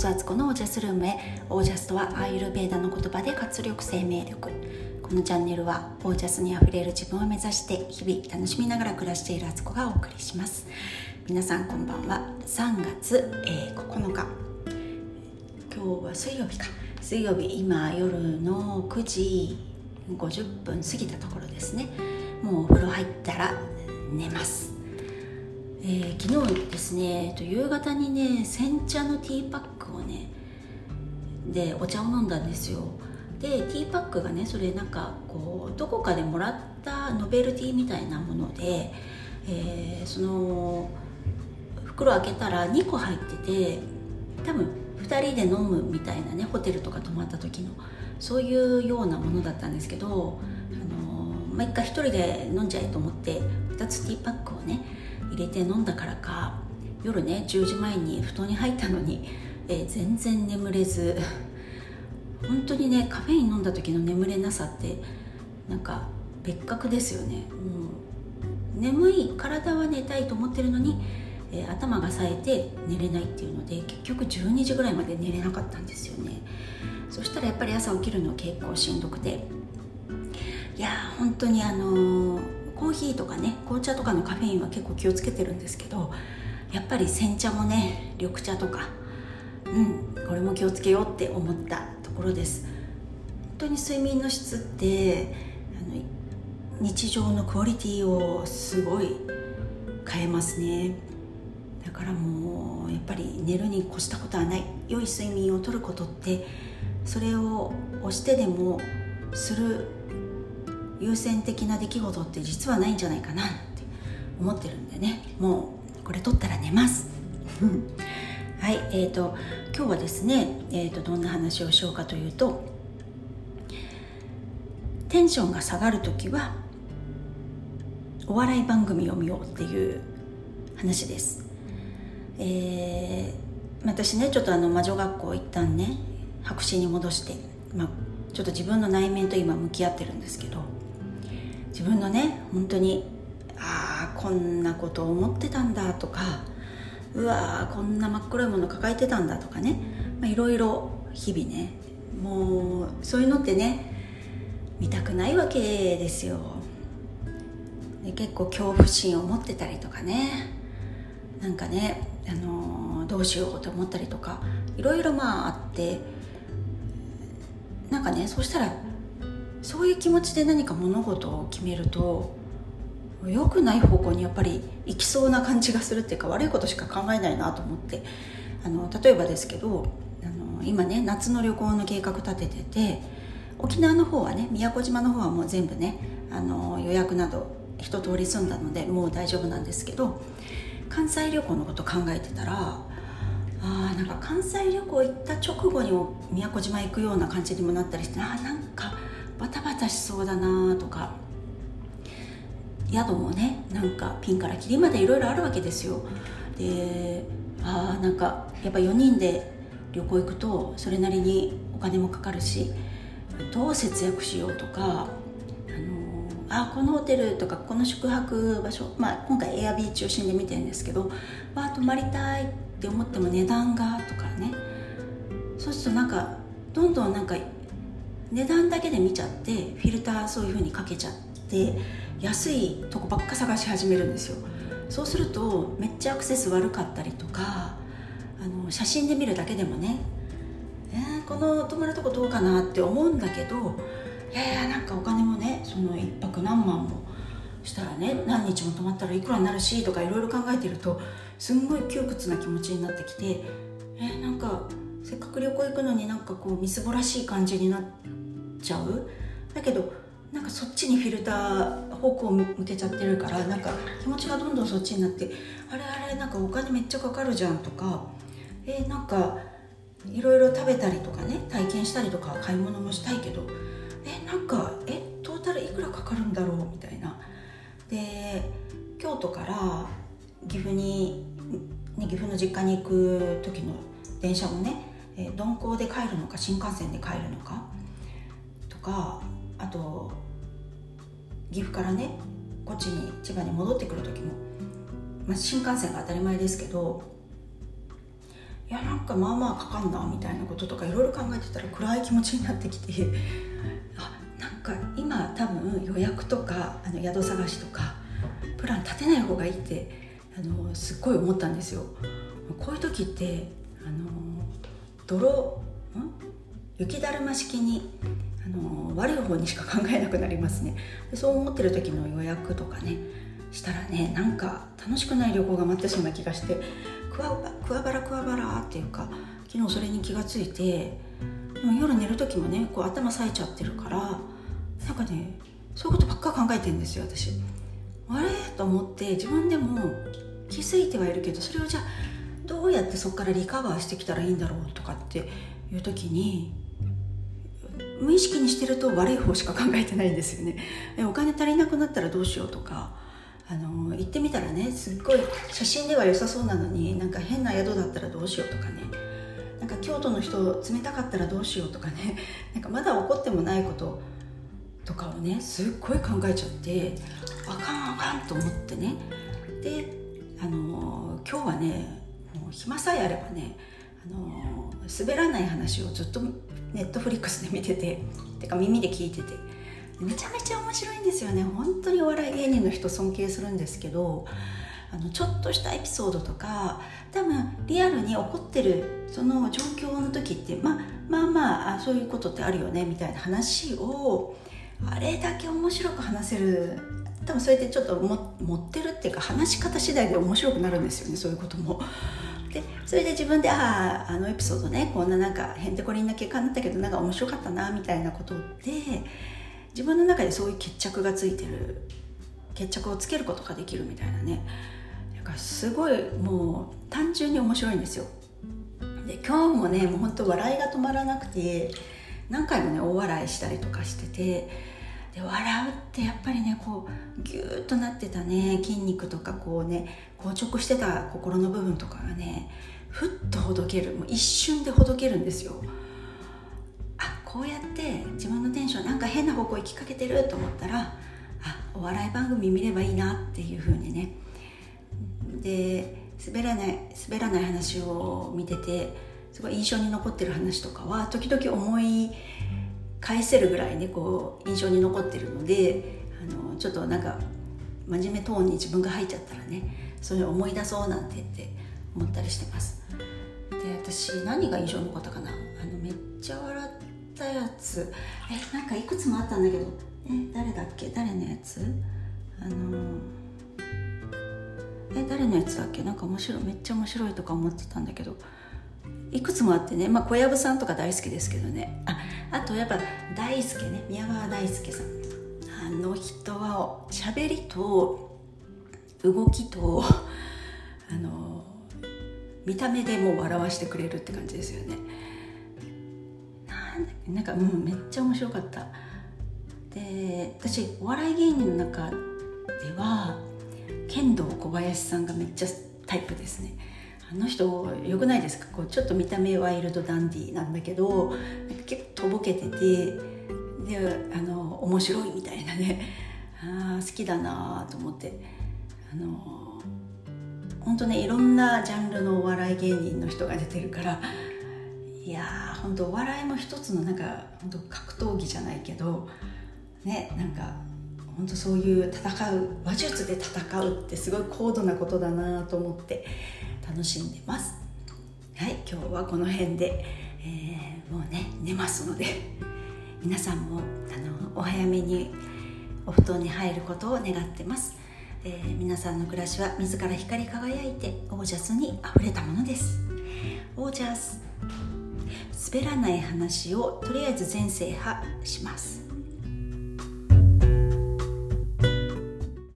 須敦子のオージャスルームへオージャスとはアーユルベーダの言葉で活力生命力。このチャンネルはオージャスにあふれる自分を目指して日々楽しみながら暮らしている敦子がお送りします。皆さんこんばんは。3月、えー、9日。今日は水曜日か。水曜日今夜の9時50分過ぎたところですね。もうお風呂入ったら寝ます。えー、昨日ですね夕方にね煎茶のティーパックをねでお茶を飲んだんですよ。でティーパックがねそれなんかこうどこかでもらったノベルティみたいなもので、えー、その袋開けたら2個入ってて多分2人で飲むみたいなねホテルとか泊まった時のそういうようなものだったんですけど、あのー、まあ、一回1人で飲んじゃえと思って2つティーパックをね入れて飲んだからか。夜ね10時前に布団に入ったのに、えー、全然眠れず。本当にねカフェイン飲んだ時の眠れなさってなんか別格ですよね。もう眠い体は寝たいと思ってるのに、えー、頭が冴えて寝れないっていうので結局12時ぐらいまで寝れなかったんですよね。そしたらやっぱり朝起きるの結構しんどくて。いや本当にあのーコーヒーとかね紅茶とかのカフェインは結構気をつけてるんですけどやっぱり煎茶もね緑茶とかうんこれも気をつけようって思ったところです。本当に睡眠の質ってあの日常のクオリティをすごい変えますね。だからもうやっぱり寝るに越したことはない。良い睡眠をとることってそれを押してでもする優先的な出来事って実はないんじゃないかなって思ってるんでね。もうこれ取ったら寝ます。はいえーと、今日はですね、えーと、どんな話をしようかというとテンションが下がる時はお笑い番組を見ようっていう話です、えー、私ねちょっとあの魔女学校一旦ね。白紙に戻して、まあ、ちょっと自分の内面と今向き合ってるんですけど。自分のね本当にああこんなこと思ってたんだとかうわこんな真っ黒いもの抱えてたんだとかねいろいろ日々ねもうそういうのってね見たくないわけですよ。で結構恐怖心を持ってたりとかねなんかね、あのー、どうしようと思ったりとかいろいろまああってなんかねそうしたらそういう気持ちで何か物事を決めると良くない方向にやっぱり行きそうな感じがするっていうか悪いことしか考えないなと思ってあの例えばですけどあの今ね夏の旅行の計画立ててて沖縄の方はね宮古島の方はもう全部ねあの予約など一通り済んだのでもう大丈夫なんですけど関西旅行のこと考えてたらあなんか関西旅行行った直後に宮古島行くような感じにもなったりしてあなんかバタバタしそうだなとか。宿もねなんかピンからキリまでいろいろあるわけですよ。でああなんかやっぱ4人で旅行行くとそれなりにお金もかかるしどう節約しようとかあのあこのホテルとかこの宿泊場所、まあ、今回エアビー中心で見てるんですけどわ泊まりたいって思っても値段がとかね。そうするとなんかどんどんなんか値段だけで見ちゃってフィルターそういう風にかけちゃって安いとこばっか探し始めるんですよ。そうするとめっちゃアクセス悪かったりとかあの写真で見るだけでもね、えー、この泊まるとこどうかなって思うんだけどいやいやなんかお金もねその1泊何万もしたらね何日も泊まったらいくらになるしとかいろいろ考えてるとすんごい窮屈な気持ちになってきてえー、なんかせっかく旅行行くのになんかこうみすぼらしい感じになっちゃう？だけどなんかそっちにフィルター方向を向けちゃってるからなんか気持ちがどんどんそっちになってあれあれなんかお金めっちゃかかるじゃんとか。えー、なんかいろいろ食べたりとかね体験したりとか買い物もしたいけど。えなんかえトータルいくらかかるんだろうみたいな。で京都から岐阜に、ね、岐阜の実家に行く時の電車もね、えー、鈍行で帰るのか新幹線で帰るのかとかあと岐阜からねこっちに千葉に戻ってくる時も、まあ、新幹線が当たり前ですけどいやなんかまあまあかかんなみたいなこととかいろいろ考えてたら暗い気持ちになってきてあなんか今多分予約とかあの宿探しとかプラン立てない方がいいってあのすっごい思ったんですよ。こういう時ってあの泥雪だるま式にあの悪い方にしか考えなくなりますね。でそう思ってる時の予約とかねしたらねなんか楽しくない旅行が待ってそうな気がしてクワクワバラクワバラっていうか昨日それに気がついてでも夜寝る時もねこう頭冴えちゃってるからなんかねそういうことばっか考えてるんですよ私。あれ？と思って自分でも気づいてはいるけどそれをじゃあどうやってそこからリカバーしてきたらいいんだろうとかっていう時に無意識にしてると悪い方しか考えてないんですよね。お金足りなくなったらどうしようとかあの行ってみたらねすっごい写真では良さそうなのになんか変な宿だったらどうしようとかね。なんか京都の人冷たかったらどうしようとかね。なんかまだ起こってもないこととかをねすっごい考えちゃってあかんあかんと思ってね。であの今日はねもう暇さえあればねあの滑らない話をずっとネットフリックスで見てててか耳で聞いてて。めちゃめちゃ面白いんですよね。本当にお笑い芸人の人尊敬するんですけどあのちょっとしたエピソードとか多分リアルに起こってるその状況の時って、まあ、まあまあそういうことってあるよねみたいな話をあれだけ面白く話せる多分それでちょっとも持ってるっていうか話し方次第で面白くなるんですよねそういうことも。でそれで自分であああのエピソードねこんななんかへんてこりんな結果になったけどなんか面白かったなみたいなことで自分の中でそういう決着がついてる決着をつけることができるみたいなねだからすごいもう単純に面白いんですよで今日もねもう本当笑いが止まらなくて何回もね大笑いしたりとかしててで笑うってやっぱりねこうギューッとなってたね。筋肉とかこうね硬直してた心の部分とかがねふっとほどける。もう一瞬でほどけるんですよ。あこうやって自分のテンションなんか変な方向行きかけてると思ったらあお笑い番組見ればいいなっていう風にね。で滑らない滑らない話を見ててすごい印象に残ってる話とかは時々思い返せるぐらいねこう印象に残ってるのであのちょっとなんか真面目トーンに自分が入っちゃったらねそれを思い出そうなんてって思ったりしてます。で私何が印象に残ったかな？あのめっちゃ笑ったやつ。えなんかいくつもあったんだけど。え誰だっけ？誰のやつ？あのえ誰のやつだっけ？なんか面白いめっちゃ面白いとか思ってたんだけど。いくつもあってね、まあ、小籔さんとか大好きですけどね。ああとやっぱ大輔ね宮川大輔さん。あの人は喋りと動きと あの見た目でもう笑わしてくれるって感じですよね。なんなんかうめっちゃ面白かった。で私お笑い芸人の中では剣道小林さんがめっちゃタイプですね。あの人よくないですか？こうちょっと見た目ワイルドダンディーなんだけどとぼけててであの面白いみたいなね。あ好きだなと思って。あの本当ねいろんなジャンルのお笑い芸人の人が出てるからいやー本当お笑いも一つのなんか本当格闘技じゃないけどねなんか本当そういう戦う話術で戦うってすごい高度なことだなと思って楽しんでます。はい今日はこの辺で、えー、もうね寝ますので皆さんもあのお早めにお布団に入ることを願ってます、えー、皆さんの暮らしは自ら光り輝いてオージャスにあふれたものです。オージャス滑らない話をとりあえず全制覇します。